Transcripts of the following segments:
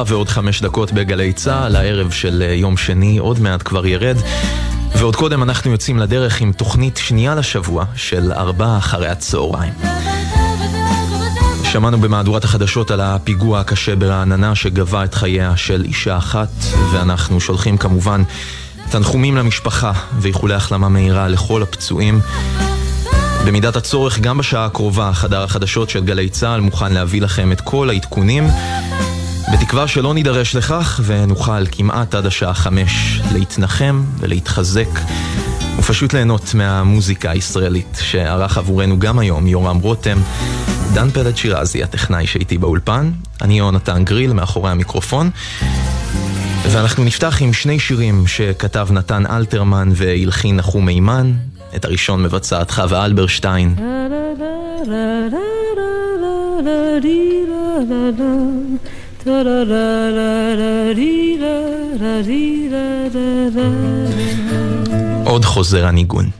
ארבע ועוד חמש דקות בגלי צה"ל, הערב של אה, יום שני, עוד מעט כבר ירד. ועוד קודם אנחנו יוצאים לדרך עם תוכנית שנייה לשבוע של ארבע אחרי הצהריים. שמענו במהדורת החדשות על הפיגוע הקשה ברעננה שגבה את חייה של אישה אחת, ואנחנו שולחים כמובן תנחומים למשפחה ואיחולי החלמה מהירה לכל הפצועים. במידת הצורך, גם בשעה הקרובה, חדר החדשות של גלי צה"ל מוכן להביא לכם את כל העדכונים, בתקווה שלא נידרש לכך ונוכל כמעט עד השעה חמש להתנחם ולהתחזק ופשוט ליהנות מהמוזיקה הישראלית שערך עבורנו גם היום יורם רותם, דן פלד שירזי, הטכנאי שהייתי באולפן, אני יונתן גריל מאחורי המיקרופון. ואנחנו נפתח עם שני שירים שכתב נתן אלתרמן והלחין נחום מימן, את הראשון מבצעת חווה אלברשטיין. עוד חוזר הניגון.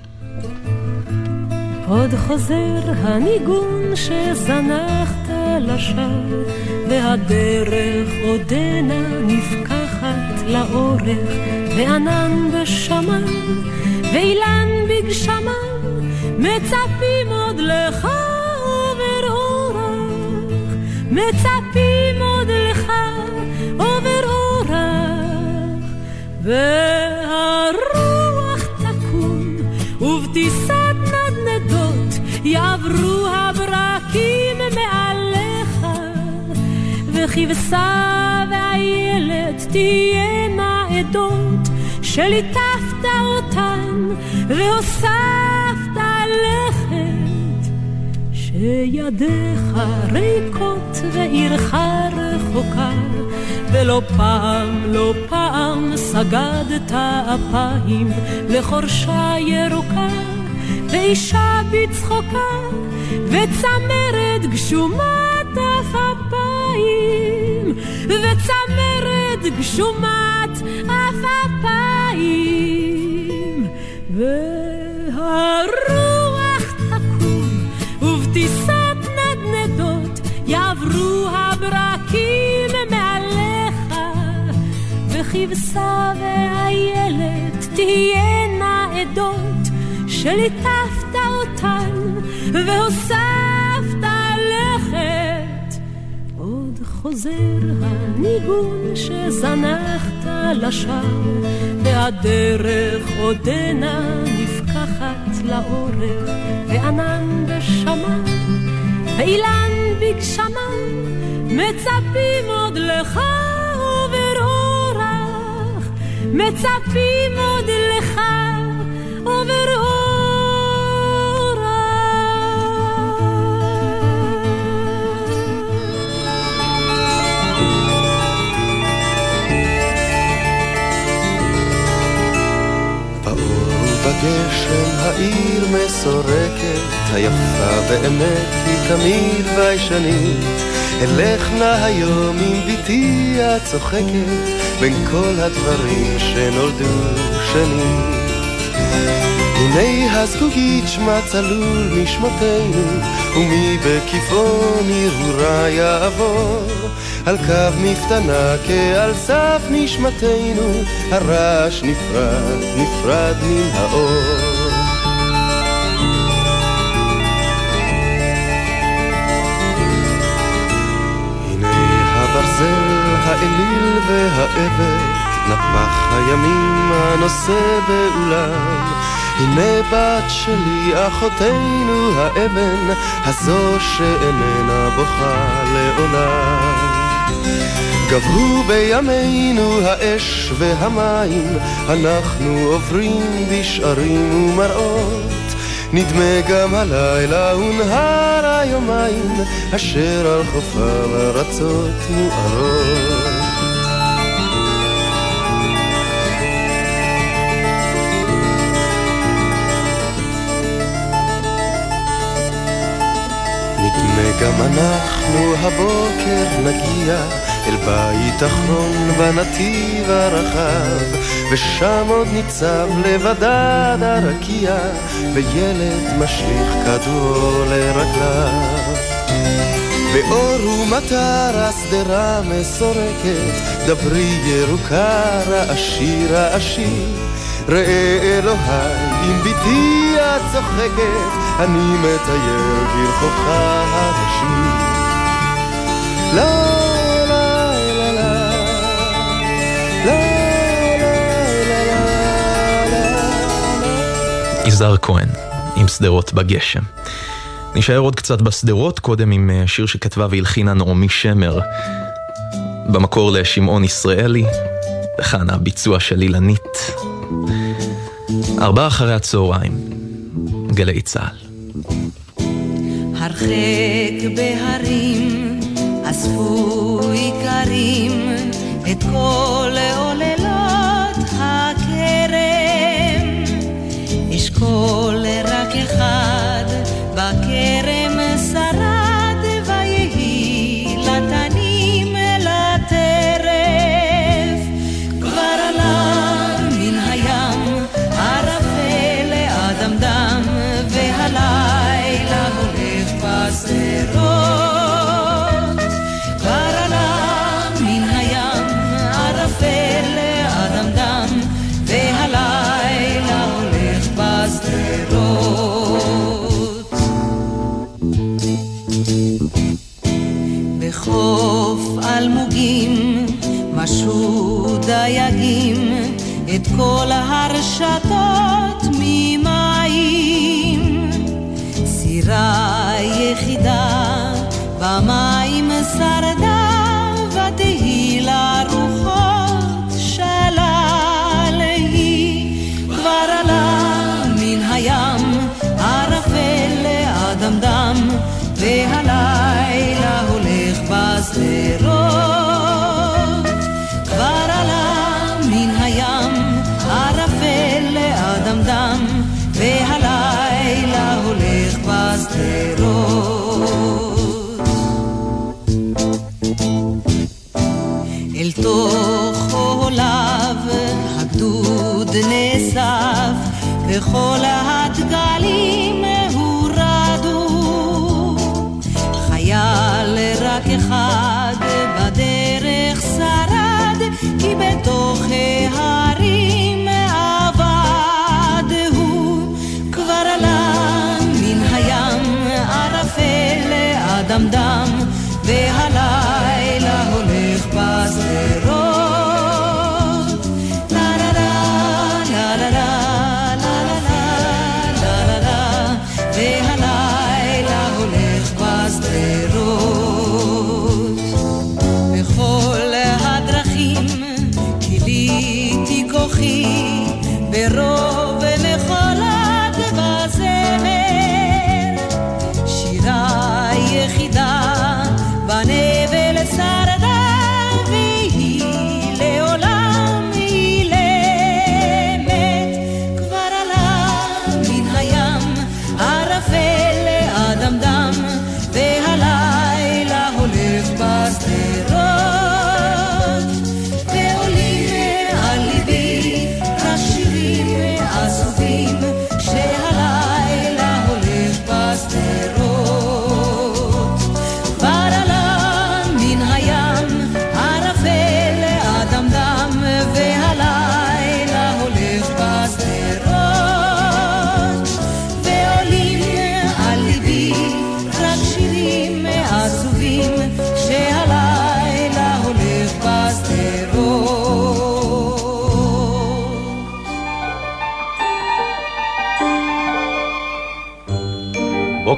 עוד חוזר הניגון שזנחת לשווא, והדרך עודנה נפקחת לאורך, וענן בשמיים, ואילן בגשמם, מצפים עוד לך עובר אורח, מצפים עוד והרוח תקום, ובטיסת נדנדות יעברו הברקים מעליך, וכבשה ואיילת תהיינה עדות שליטפת אותן והוספת לכת, שידיך ריקות ועירך רחוקה, ולא פעם, לא פעם סגדת אפיים לחורשה ירוקה, ואישה בצחוקה, וצמרת גשומת עפפיים, וצמרת גשומת עפפיים, והרוח תקום, ובטיסת נדנדות יעברו הברקים מעליך, וכבשה ואיילת תהיינה עדות, שליטפת אותן והוספת לכת. עוד חוזר הניגון שזנחת לשווא, והדרך עודנה נפקחת לאורך, וענן בשמיים, ואילן בגשמיים, מצפים עוד לך עובר אורח, מצפים עוד לך עובר בגשם העיר מסורקת, היפה באמת היא תמיד ביישנית. אלך נא היום עם בתי הצוחקת, בין כל הדברים שנולדו שנית. הנה הזגוגית שמה צלול משמותינו, ומי בכיפון הרהורה יעבור. על קו מפתנה כעל סף נשמתנו, הרעש נפרד, נפרד מן האור. הנה הברזל, האליל והאבן, נפח הימים הנושא באולם. הנה בת שלי, אחותנו האבן, הזו שאיננה בוכה לעולם. גברו בימינו האש והמים, אנחנו עוברים בשערים ומראות. נדמה גם הלילה הונהר היומיים, אשר על חופם ארצות מוארות. גם אנחנו הבוקר נגיע אל בית אחרון בנתיב הרחב, ושם עוד ניצב לבדד הרקיע, וילד משליך כדור לרגליו. באור ומטר השדרה מסורקת, דברי ירוקה רעשי רעשי. ראה אלוהי, אם את צוחקת, אני מטייל ברחובך הראשי. לא, יזהר כהן, עם שדרות בגשם. נשאר עוד קצת בשדרות, קודם עם אה, שיר שכתבה והלחינה נעמי שמר. במקור לשמעון ישראלי, וכאן הביצוע של אילנית. ארבעה אחרי הצהריים, גלי צה"ל. הרחק בהרים, אספו איכרים את כל עוללות הכרם. אשכול בכל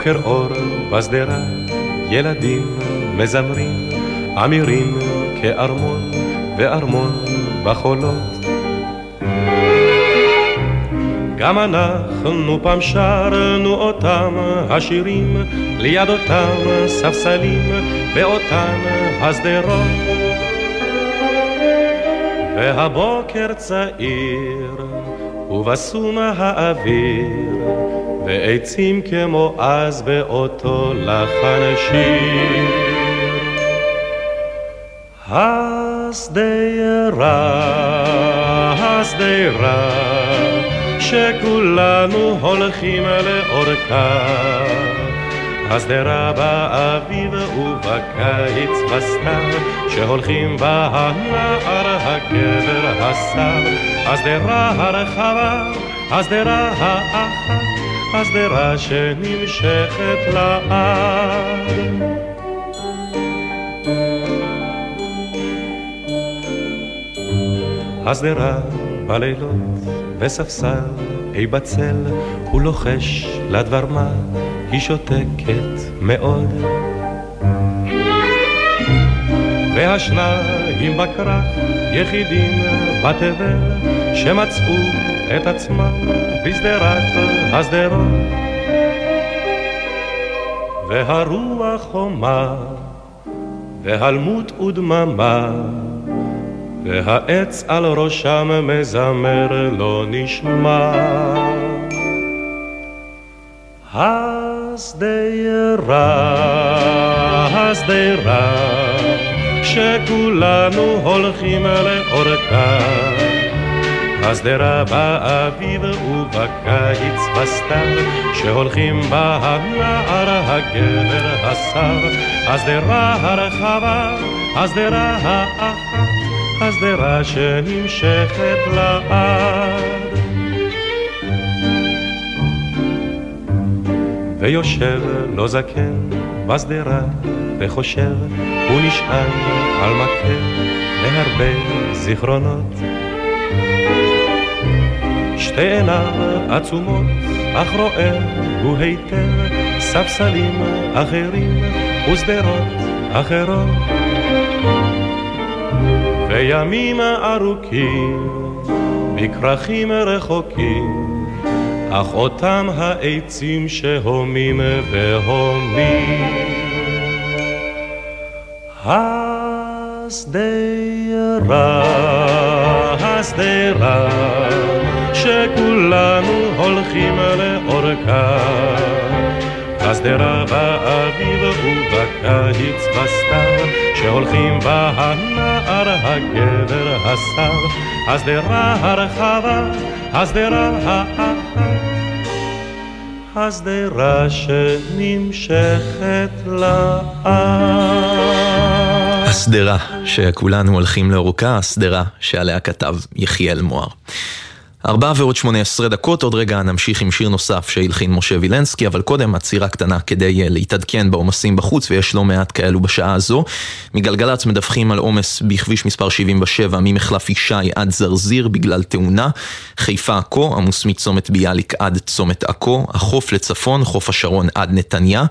בוקר אור בשדרה, ילדים מזמרים, אמירים כארמון, וארמון בחולות. גם אנחנו פעם שרנו אותם השירים, ליד אותם ספסלים, באותן השדרות. והבוקר צעיר, ובסום האוויר, ועצים כמו אז באותו לחן שיר. השדרה, השדרה, שכולנו הולכים לאורכה. השדרה באביב ובקיץ בסתיו, שהולכים בה הנער הגבר הסב. השדרה הרחבה, השדרה האחת, השדרה שנמשכת לעד. השדרה בלילות בספסל, אי בצל, הוא לוחש לדבר מה, היא שותקת מאוד. והשניים בכרך, יחידים בתבל, שמצאו את עצמם בשדרת השדרות. והרוח חומה, והלמות ודממה, והעץ על ראשם מזמר לא נשמע. השדרה, השדרה, שכולנו הולכים לאורכה. השדרה באביב ובקיץ בסתיו, שהולכים בה הנער הגבר השר. השדרה הרחבה, השדרה האחת, השדרה שנמשכת לעד. ויושב לא זקן בשדרה וחושב, הוא נשען על מקל להרבה זיכרונות. שתי עיניו עצומות, אך רואה הוא היטב ספסלים אחרים ושדרות אחרות. וימים ארוכים בכרכים רחוקים אך אותם העצים שהומים והומים. השדרה, השדרה, שכולנו הולכים לאורכה. השדרה באביב ובקיץ בסתיו, שהולכים בה הנער הגבר השר. השדרה הרחבה, השדרה האחת. השדרה שנמשכת לאט. השדרה שכולנו הולכים לאורכה, השדרה שעליה כתב יחיאל מוהר. ארבע ועוד שמונה עשרה דקות, עוד רגע נמשיך עם שיר נוסף שהלחין משה וילנסקי, אבל קודם עצירה קטנה כדי להתעדכן בעומסים בחוץ, ויש לא מעט כאלו בשעה הזו. מגלגלצ מדווחים על עומס בכביש מספר 77 ממחלף ישי עד זרזיר בגלל תאונה. חיפה עכו, עמוס מצומת ביאליק עד צומת עכו, החוף לצפון, חוף השרון עד נתניה.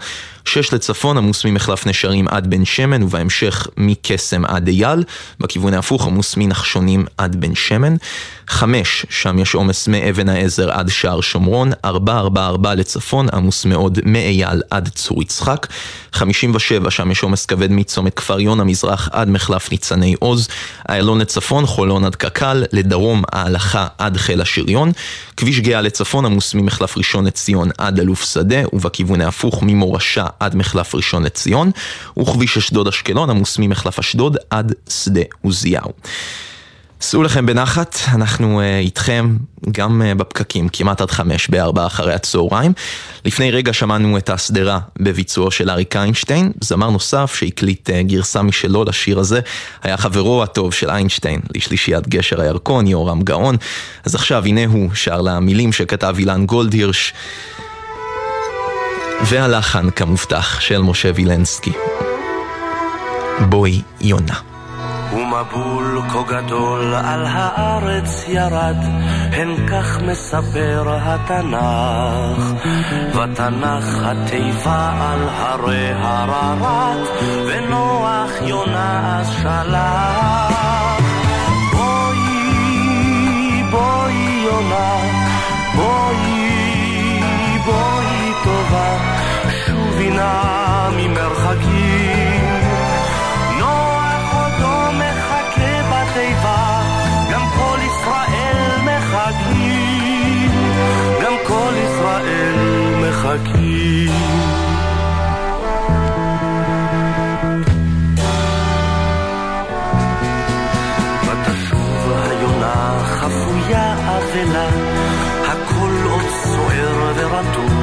שש לצפון עמוס ממחלף נשרים עד בן שמן ובהמשך מקסם עד אייל, בכיוון ההפוך עמוס מנחשונים עד בן שמן. חמש, שם יש עומס מאבן העזר עד שער שומרון, ארבע ארבע ארבע לצפון, עמוס מאוד מאייל עד צור יצחק. חמישים ושבע, שם יש עומס כבד מצומת כפר יונה מזרח עד מחלף ניצני עוז. איילון לצפון, חולון עד קק"ל, לדרום ההלכה עד חיל השריון. כביש גאה לצפון עמוס ממחלף ראשון לציון עד אלוף שדה, ובכיוון ההפוך ממורשה עד מחלף ראשון לציון, וכביש אשדוד אשקלון עמוס ממחלף אשדוד עד שדה עוזיהו. סעו לכם בנחת, אנחנו uh, איתכם גם uh, בפקקים, כמעט עד חמש בארבע אחרי הצהריים. לפני רגע שמענו את השדרה בביצועו של אריק איינשטיין, זמר נוסף שהקליט uh, גרסה משלו לשיר הזה, היה חברו הטוב של איינשטיין, לשלישיית גשר הירקון, יהורם גאון. אז עכשיו הנה הוא שר למילים שכתב אילן גולדהירש. והלחן כמובטח של משה וילנסקי. בואי יונה. ומבול כה גדול על הארץ ירד, הן כך מספר התנ"ך. בתנ"ך התיבה על הרי הררת, ונוח יונה אז שלח. בואי, בואי יונה, בואי, בואי טובה, שובי נא ממרחקים. מחכים חבויה אבלה, הכל עוד סוער ורטוב.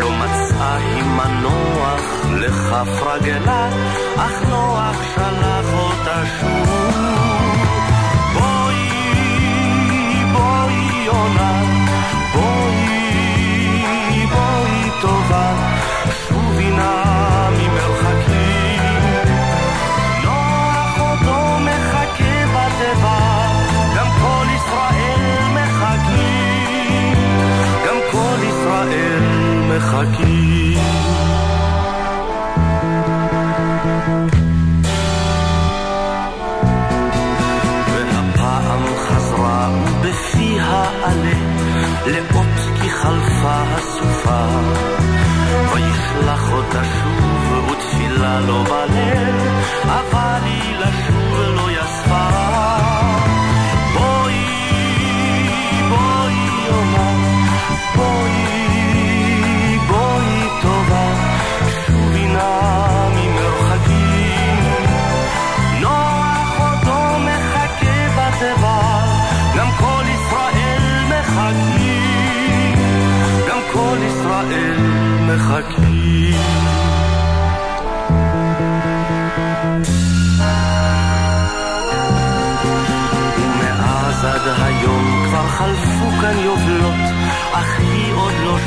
לא מצאה היא מנוח לכף רגלה, אך נוח שלח אותה שוב. תחכי. והפעם חזרה בפיה עלה, לאות כי חלפה הסופה. וישלח אותה שוב ותפילה לא בלב, אבל היא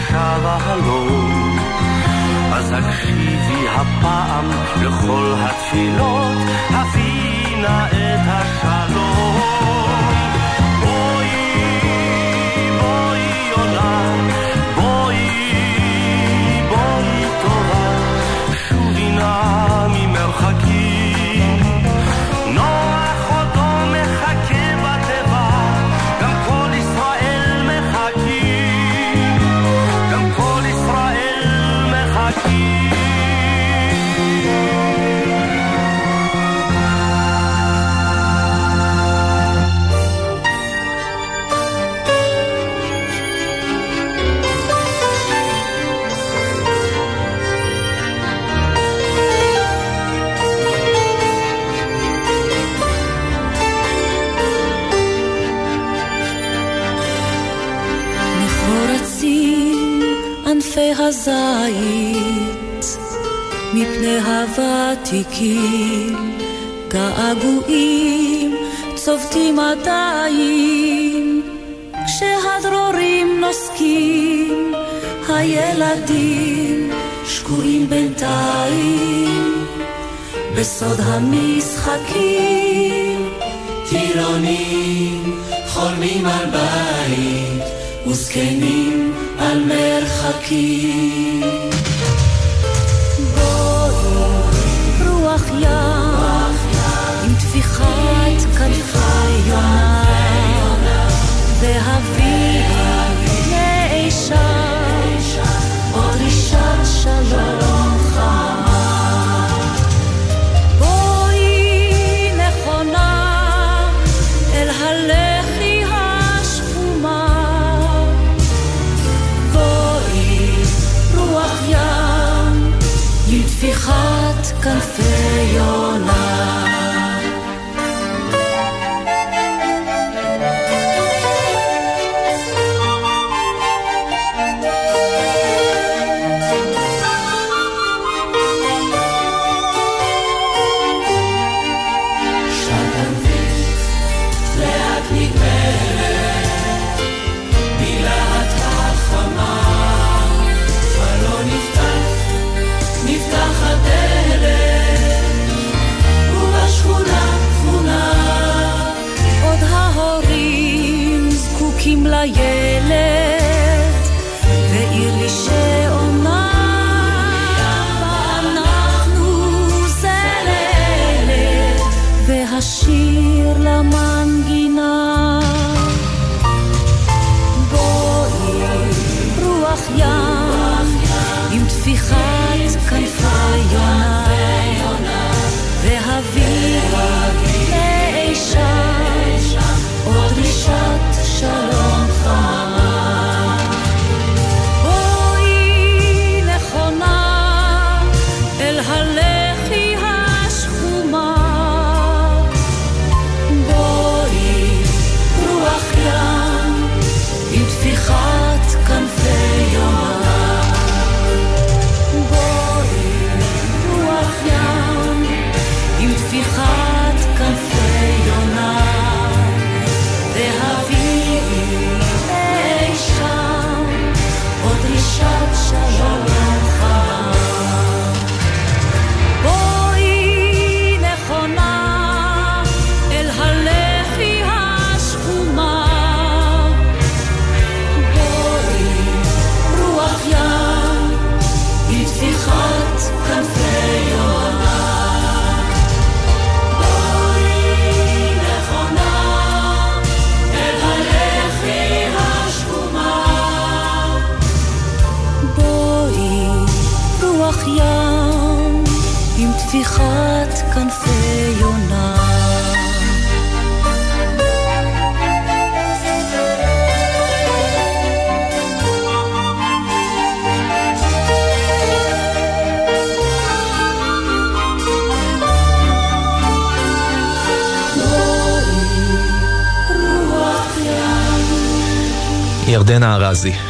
שב החלום. אז הקשיבי הפעם לכל התפילות, הבינה את השם. חיבוקים, געגועים, צובטים עדיין, כשהדרורים נוסקים, הילדים שקועים בינתיים, בסוד המשחקים, טירונים חולמים על בית, וזקנים על מרחקים. confused.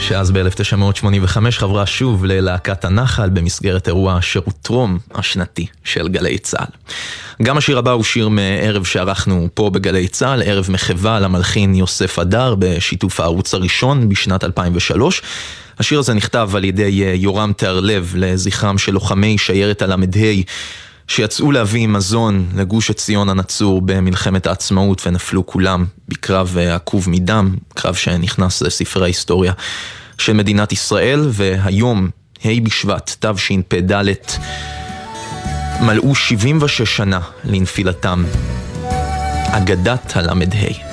שאז ב-1985 חברה שוב ללהקת הנחל במסגרת אירוע שירות טרום השנתי של גלי צה"ל. גם השיר הבא הוא שיר מערב שערכנו פה בגלי צה"ל, ערב מחווה למלחין יוסף הדר בשיתוף הערוץ הראשון בשנת 2003. השיר הזה נכתב על ידי יורם תיארלב לזכרם של לוחמי שיירת הל"ה שיצאו להביא מזון לגוש עציון הנצור במלחמת העצמאות ונפלו כולם בקרב אה, עקוב מדם, קרב שנכנס לספרי ההיסטוריה של מדינת ישראל, והיום, ה' בשבט תשפ"ד, מלאו 76 שנה לנפילתם. אגדת הל"ה.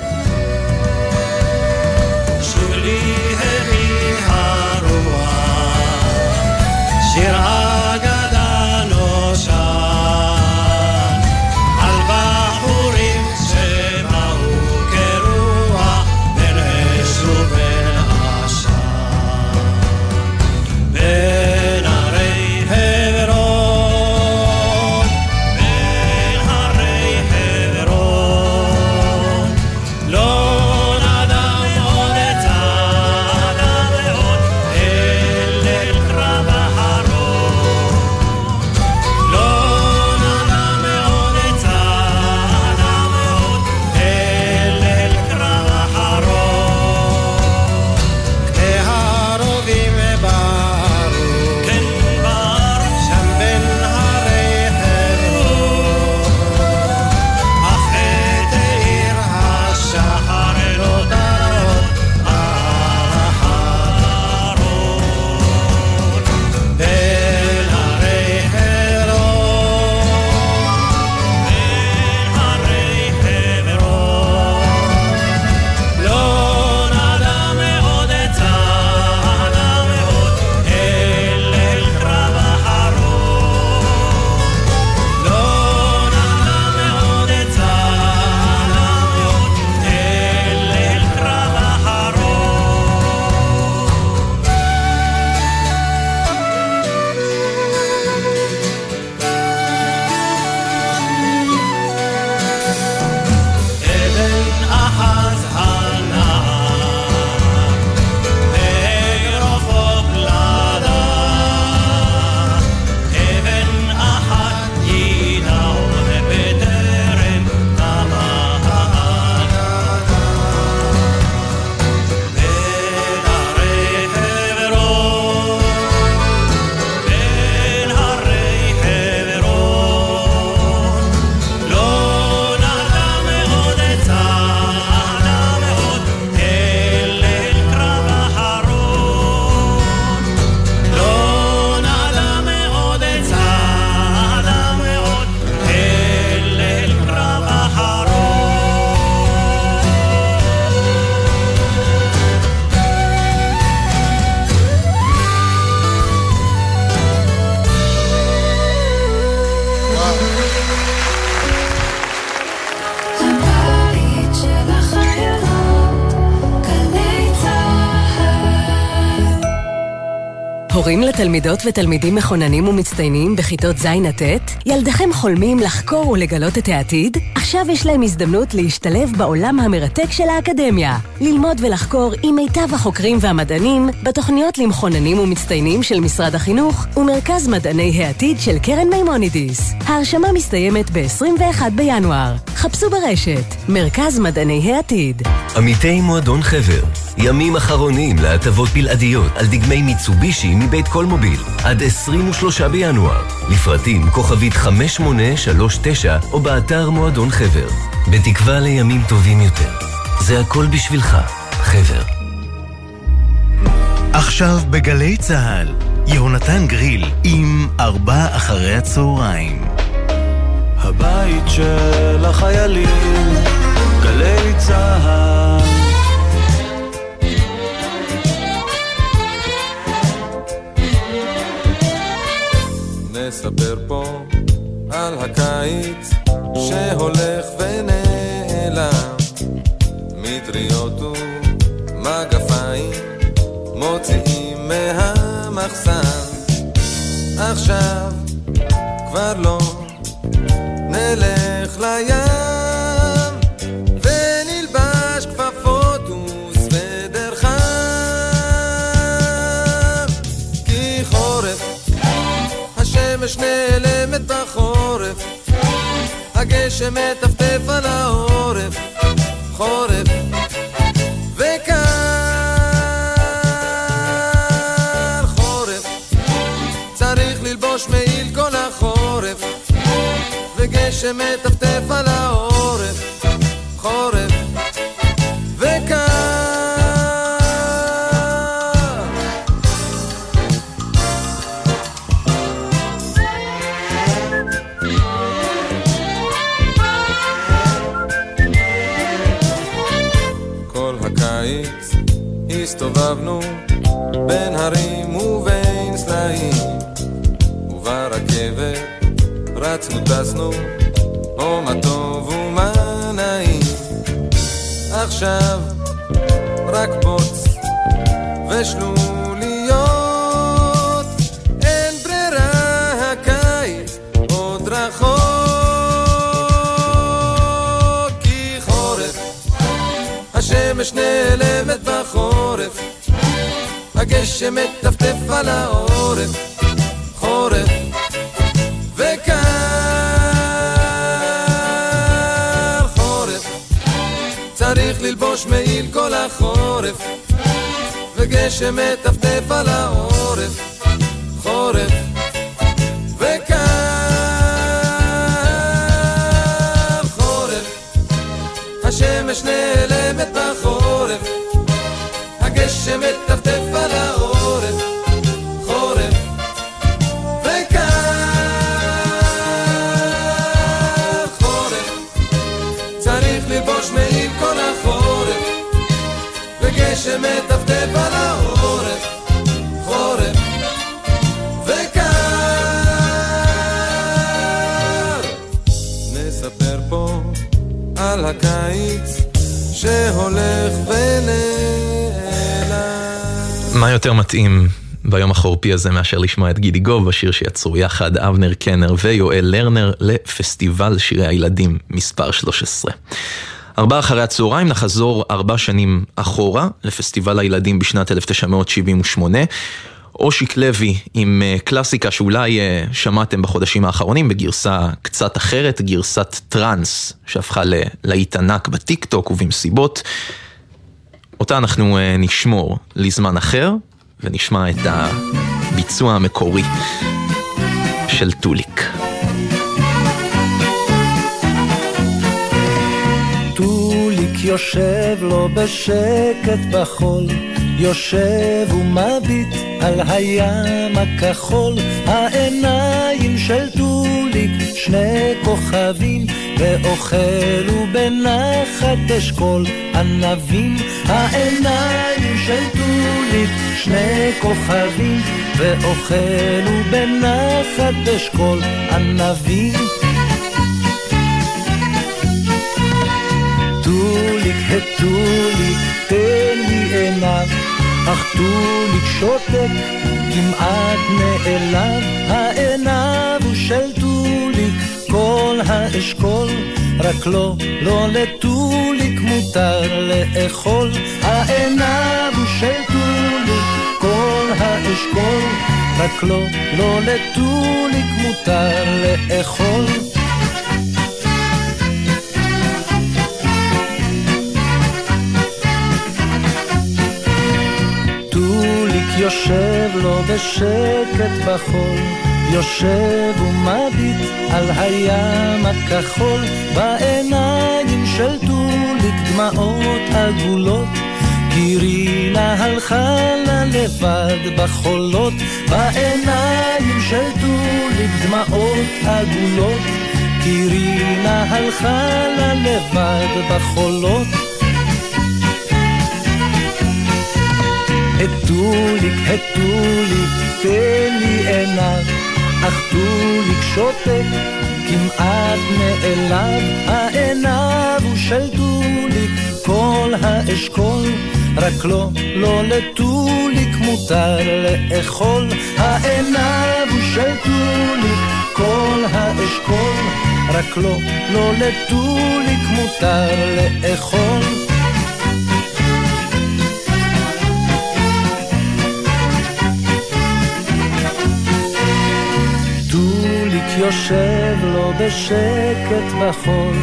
הורים לתלמידות ותלמידים מחוננים ומצטיינים בכיתות ז' עד ט', ילדיכם חולמים לחקור ולגלות את העתיד? עכשיו יש להם הזדמנות להשתלב בעולם המרתק של האקדמיה. ללמוד ולחקור עם מיטב החוקרים והמדענים בתוכניות למחוננים ומצטיינים של משרד החינוך ומרכז מדעני העתיד של קרן מימונידיס. ההרשמה מסתיימת ב-21 בינואר. חפשו ברשת, מרכז מדעני העתיד. עמיתי מועדון חבר, ימים אחרונים להטבות בלעדיות על דגמי מיצובישי מבית קולמוביל, עד 23 בינואר. לפרטים כוכבית 5839 או באתר מועדון חבר. בתקווה לימים טובים יותר. זה הכל בשבילך, חבר. עכשיו בגלי צה"ל, יהונתן גריל עם ארבע אחרי הצהריים. הבית של החיילים, גלי צהל. נספר פה על הקיץ שהולך ונעלם. מטריות ומגפיים מוציאים מהמחסן. עכשיו כבר לא נלך לים השמש נעלמת בחורף הגשם מטפטף על העורף חורף. וקר חורף. צריך ללבוש מעיל כל החורף. וגשם מטפטף על העורף עכשיו רק בוץ ושלוליות אין ברירה הקיץ עוד רחוק כי חורף. השמש נעלמת בחורף הגשם מטפטף על העורף ללבוש מעיל כל החורף וגשם מטפטף על העורף חורף. וקר חורף השמש נעלמת בחורף הגשם מטפטף וגשם מטפטף על העורף חורף וקר נספר פה על הקיץ שהולך ונעלם מה יותר מתאים ביום החורפי הזה מאשר לשמוע את גידי גוב בשיר שיצרו יחד אבנר קנר ויואל לרנר לפסטיבל שירי הילדים מספר 13. ארבעה אחרי הצהריים נחזור ארבע שנים אחורה לפסטיבל הילדים בשנת 1978. אושיק לוי עם אה, קלאסיקה שאולי אה, שמעתם בחודשים האחרונים בגרסה קצת אחרת, גרסת טראנס שהפכה ללהיט ענק בטיק טוק ובמסיבות. אותה אנחנו אה, נשמור לזמן אחר ונשמע את הביצוע המקורי של טוליק. יושב לו בשקט בחול, יושב ומביט על הים הכחול, העיניים של טוליק שני כוכבים, ואוכלו בנחת אשכול ענבים, העיניים של טוליק שני כוכבים, ואוכלו בנחת אשכול ענבים. טוליק, הטוליק, תן לי עיניו, אך טוליק שותק, כמעט נעלב, העיניו הוא של טוליק, כל האשכול, רק לא, לא לטוליק מותר לאכול, העיניו הוא של טוליק, כל האשכול, רק לא, לא לטוליק מותר לאכול. יושב לו בשקט בחול, יושב ומביט על הים הכחול, בעיניים של טוליק דמעות עגולות, כי רינה הלכה לה לבד בחולות, בעיניים של טוליק דמעות עגולות, כי רינה הלכה לה לבד בחולות. הטוליק, הטוליק, תן לי עיניו, אך טוליק שותק, כמעט נעלב, העיניו הוא של טוליק, כל האשכול, רק לא, לא לטוליק מותר לאכול, העיניו הוא של טוליק, כל האשכול, רק לא, לא לטוליק מותר לאכול. יושב לו בשקט בחול,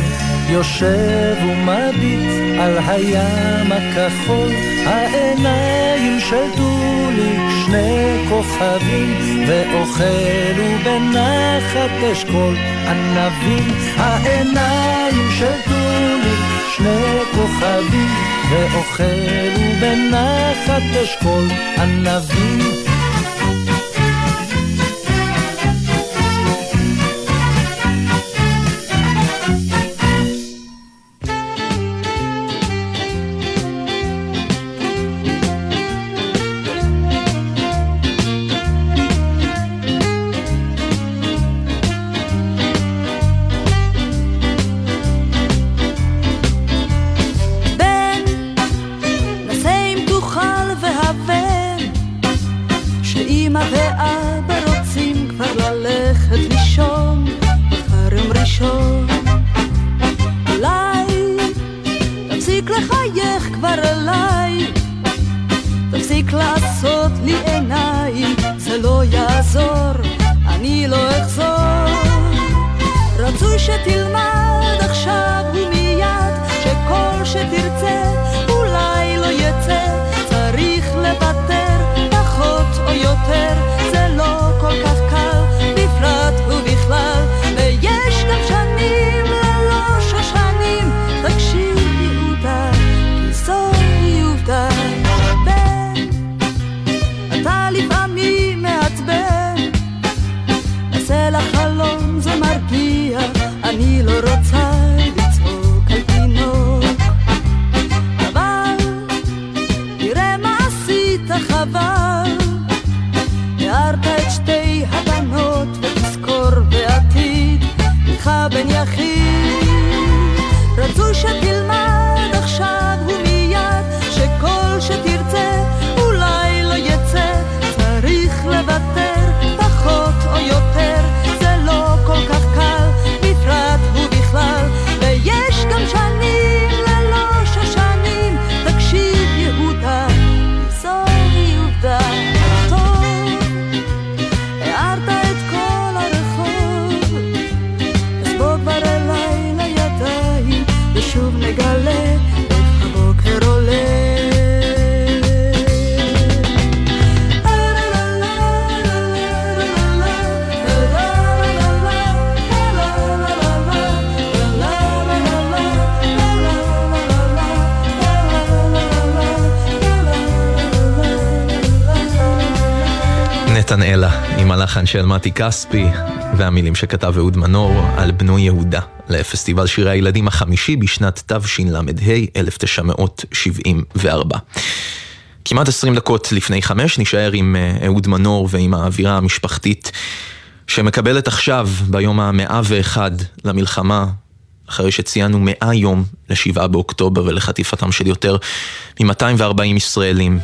יושב ומביט על הים הכחול, העיניים של טוליק שני כוכבים, ואוכלו בנחת אשכול ענבים, העיניים של טוליק שני כוכבים, ואוכלו בנחת אשכול ענבים. הלחן של מתי כספי והמילים שכתב אהוד מנור על בנו יהודה לפסטיבל שירי הילדים החמישי בשנת תשל"ה 1974. כמעט 20 דקות לפני חמש נשאר עם אה, אהוד מנור ועם האווירה המשפחתית שמקבלת עכשיו ביום המאה ואחד למלחמה אחרי שציינו מאה יום לשבעה באוקטובר ולחטיפתם של יותר מ-240 ישראלים.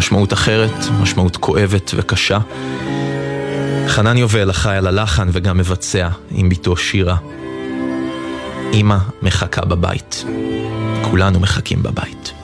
משמעות אחרת, משמעות כואבת וקשה. חנן יובל אחראי על הלחן וגם מבצע עם בתו שירה. אמא מחכה בבית. כולנו מחכים בבית.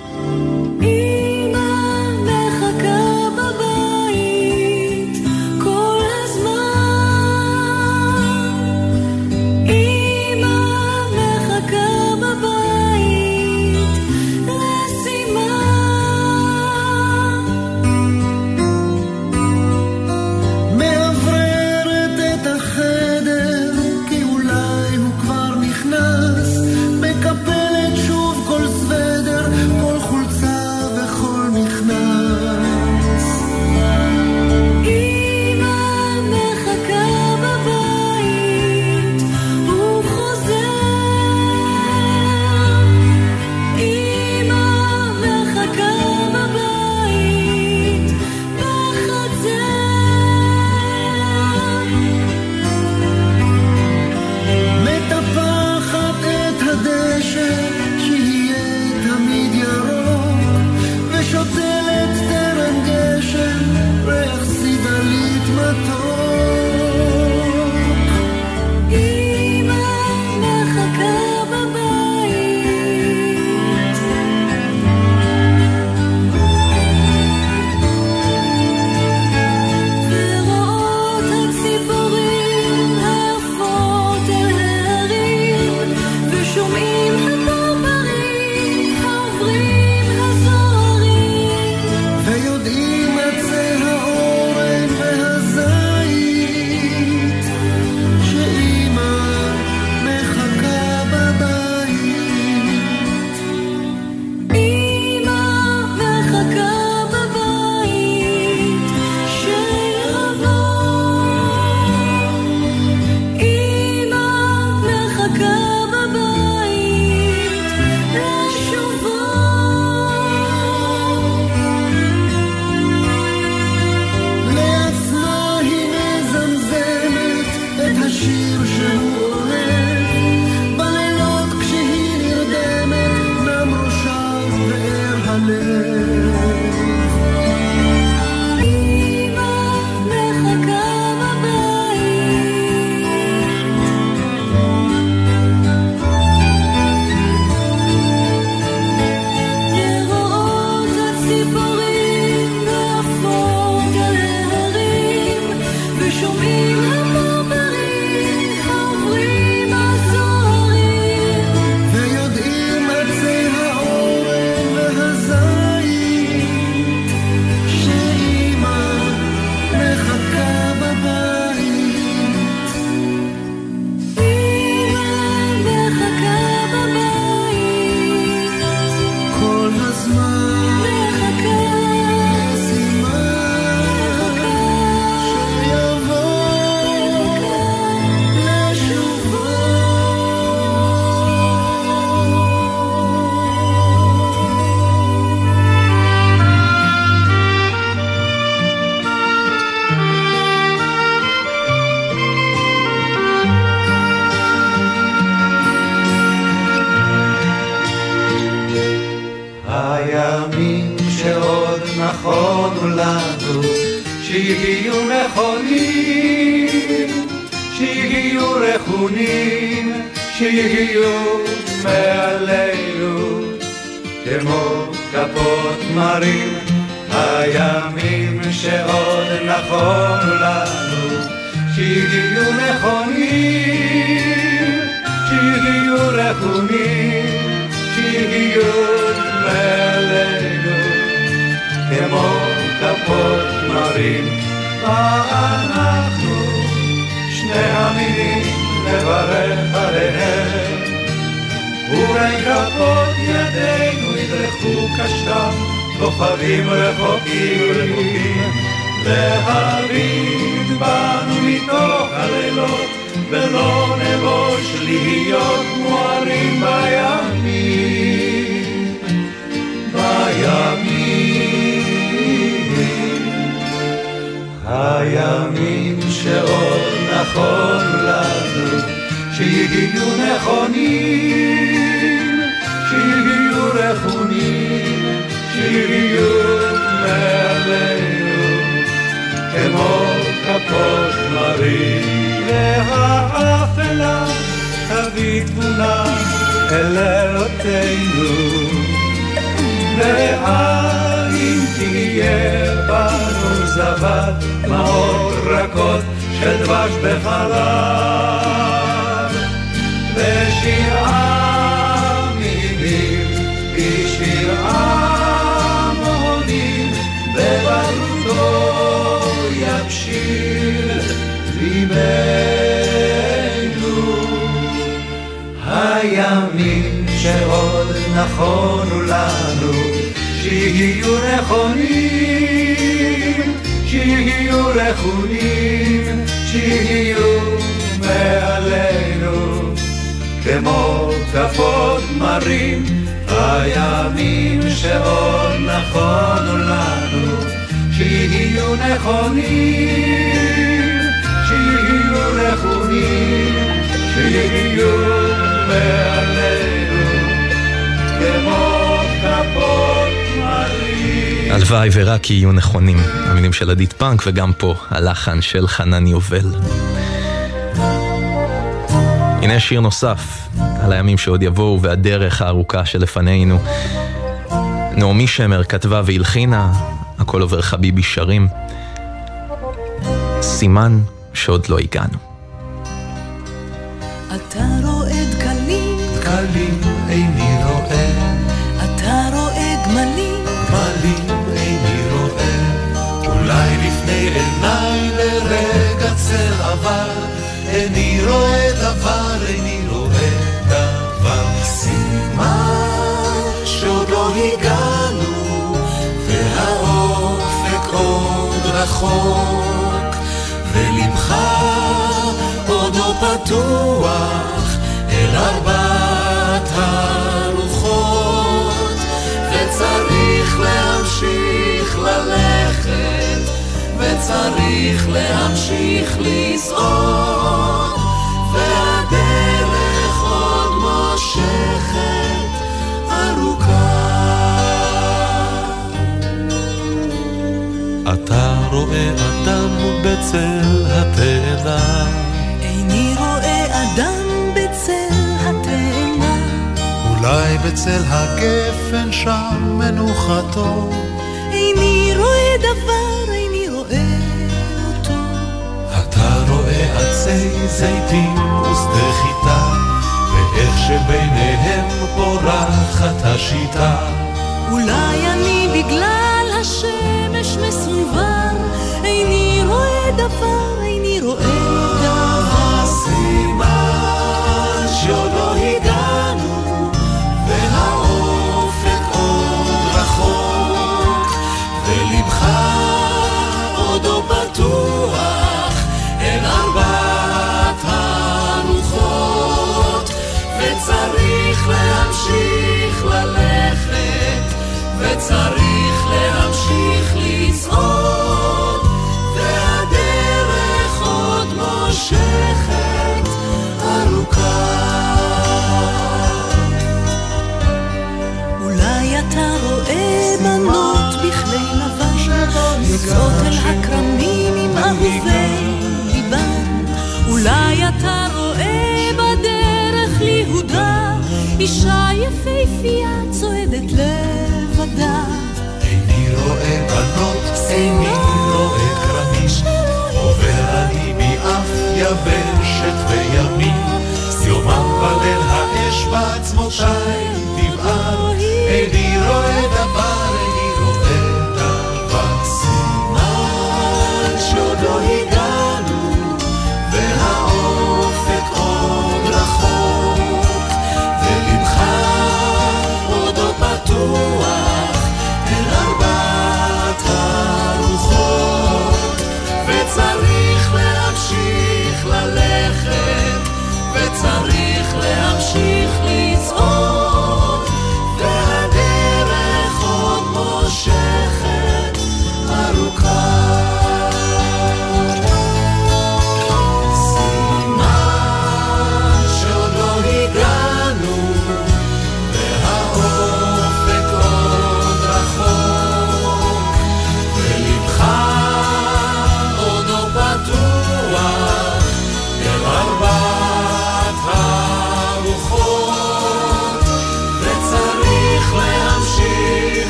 כפות מרים, ואנחנו שני המינים נברך עליהם, ובין כפות ידינו ידרכו קשתם, כוכבים רחוקים רחוקים, להביט בנו מתוך הלילות, ולא נבוש להיות מוארים בימים, בימים, הימים שעוד נכון לנו, שיהיו נכונים, שיהיו רכונים, שיהיו מעלינו, כמו כפות מרים. והאפלה תביא תבונה אל לילותינו, ואם תהיה בנו זבת מאור רכות של דבש בחלב, ושירה מילים בשיר המונים, בבגרותו יבשיל ליבנו. הימים שעוד נכונו לנו, שיהיו נכונים, שיהיו רכונים, שיהיו מעלינו, כמו כפות מרים, הימים שעוד נכונו לנו, שיהיו נכונים, שיהיו רכונים, שיהיו מעלינו, כמו כפות. הלוואי ורק יהיו נכונים, המילים של עדית פאנק וגם פה הלחן של חנן יובל. הנה שיר נוסף על הימים שעוד יבואו והדרך הארוכה שלפנינו. נעמי שמר כתבה והלחינה, הכל עובר חביבי שרים. סימן שעוד לא הגענו. רחוק, ולבך עוד לא פתוח אל ארבעת הרוחות, וצריך להמשיך ללכת, וצריך להמשיך לזעוד, בצל הגפן שם מנוחתו, איני רואה דבר, איני רואה אותו. אתה רואה עצי זיתים ושדה חיטה, ואיך שביניהם פורחת השיטה. אולי אני בגלל השמש מסונבר, איני רואה דבר, איני רואה לפנות אל הכרמים עם אהובי ליבם. אולי אתה רואה בדרך ליהודה אישה יפהפייה צועקת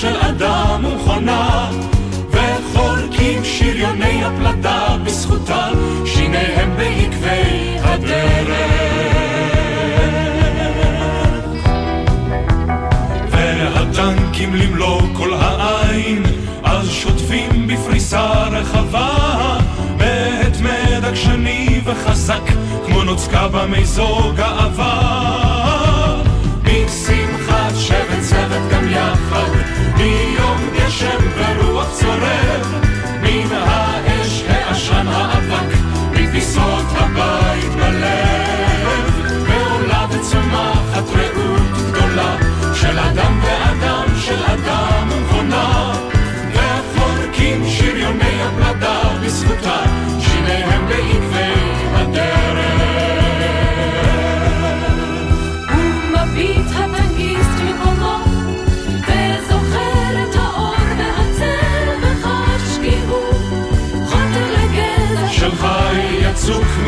של אדם ומכונה, וחולקים שריוני הפלדה בזכותה, שיניהם בעקבי הדרך. והטנקים למלוא כל העין, אז שוטפים בפריסה רחבה, בעת מדק שני וחזק, כמו נוצקה במזוג גאווה. משמחת שבט צוות גם יחד גשם ורוח צורב, מן האש העשן האבק, מפיסות הבית בלב. ועולה וצומחת רעות גדולה, של אדם ואדם, של אדם ומכונה, ופורקים שריוני הפלדה בזכותה. zoek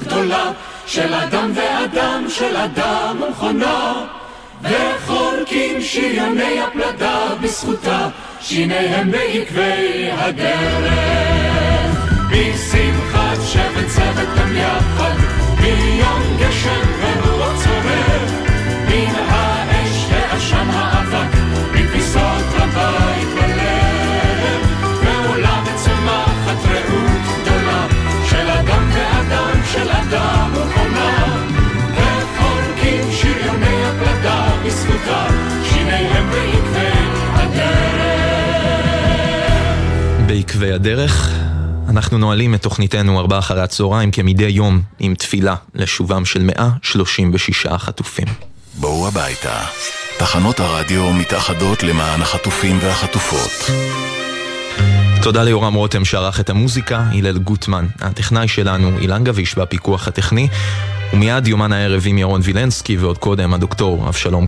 גדולה של אדם ואדם, של אדם ומכונה. וחורקים שריוני הפלדה בזכותה שיניהם בעקבי הדרך. בשמחת שבט צוות גם יחד ביום גשם ורוח צורר מן האש ועשן האבק מפיסות הבית של אדם ומכונה וחורקים שריוני הפלדה בזכותה שיניהם בעקבי הדרך בעקבי הדרך אנחנו נועלים את תוכניתנו ארבעה אחרי הצהריים כמדי יום עם תפילה לשובם של 136 חטופים. בואו הביתה. תחנות הרדיו מתאחדות למען החטופים והחטופות. תודה ליורם רותם שערך את המוזיקה, הלל גוטמן, הטכנאי שלנו, אילן גביש בפיקוח הטכני, ומיד יומן הערב עם ירון וילנסקי ועוד קודם הדוקטור אבשלום